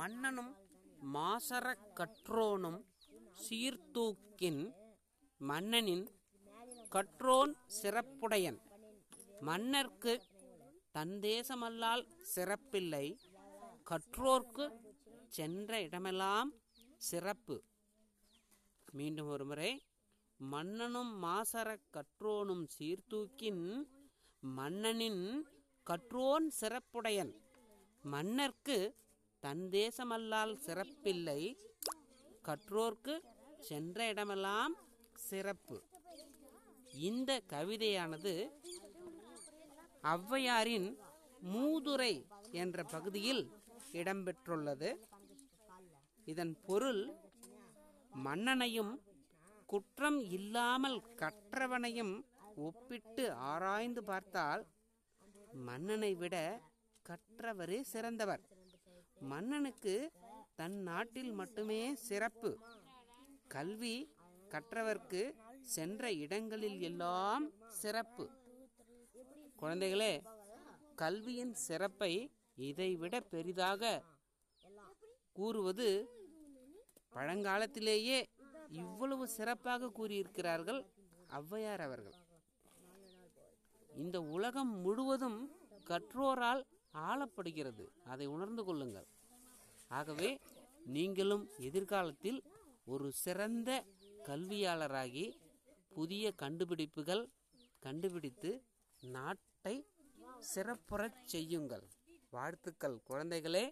மன்னனும் மாசரக் கற்றோனும் சீர்தூக்கின் மன்னனின் கற்றோன் சிறப்புடையன். மன்னர்க்கு தன் தேசமல்லால் சிறப்பில்லை. கற்றோர்க்கு சென்ற இடமெல்லாம் சிறப்பு. மீண்டும் ஒரு முறை மன்னனும் மாசரக் கற்றோனும் சீர்தூக்கின் மன்னனின் கற்றோன் சிறப்புடையன். மன்னர்க்கு தன் தேசமல்லால் சிறப்பில்லை. கற்றோர்க்கு சென்ற இடமெல்லாம் சிறப்பு. இந்த கவிதையானது ஔவையாரின் மூதுரை என்ற பகுதியில் இடம்பெற்றுள்ளது. இதன் பொருள் மன்னனையும் குற்றம் இல்லாமல் கற்றவனையும் ஒப்பிட்டு ஆராய்ந்து பார்த்தால் மன்னனை விட கற்றவரே சிறந்தவர். மன்னனுக்கு தன் நாட்டில் மட்டுமே சிறப்பு. கல்வி கற்றவர்க்கு சென்ற இடங்களில் எல்லாம் சிறப்பு. குழந்தைகளே கல்வியின் சிறப்பை இதைவிட பெரிதாக கூறுவது பழங்காலத்திலேயே இவ்வளவு சிறப்பாக கூறியிருக்கிறார்கள் ஔவையார் அவர்கள். இந்த உலகம் முழுவதும் கற்றோரால் ஆளப்படுகிறது. அதை உணர்ந்து கொள்ளுங்கள். ஆகவே நீங்களும் எதிர்காலத்தில் ஒரு சிறந்த கல்வியாளராகி புதிய கண்டுபிடிப்புகள் கண்டுபிடித்து நாட்டை சிறப்புறச் செய்யுங்கள். வாழ்த்துக்கள் குழந்தைகளே.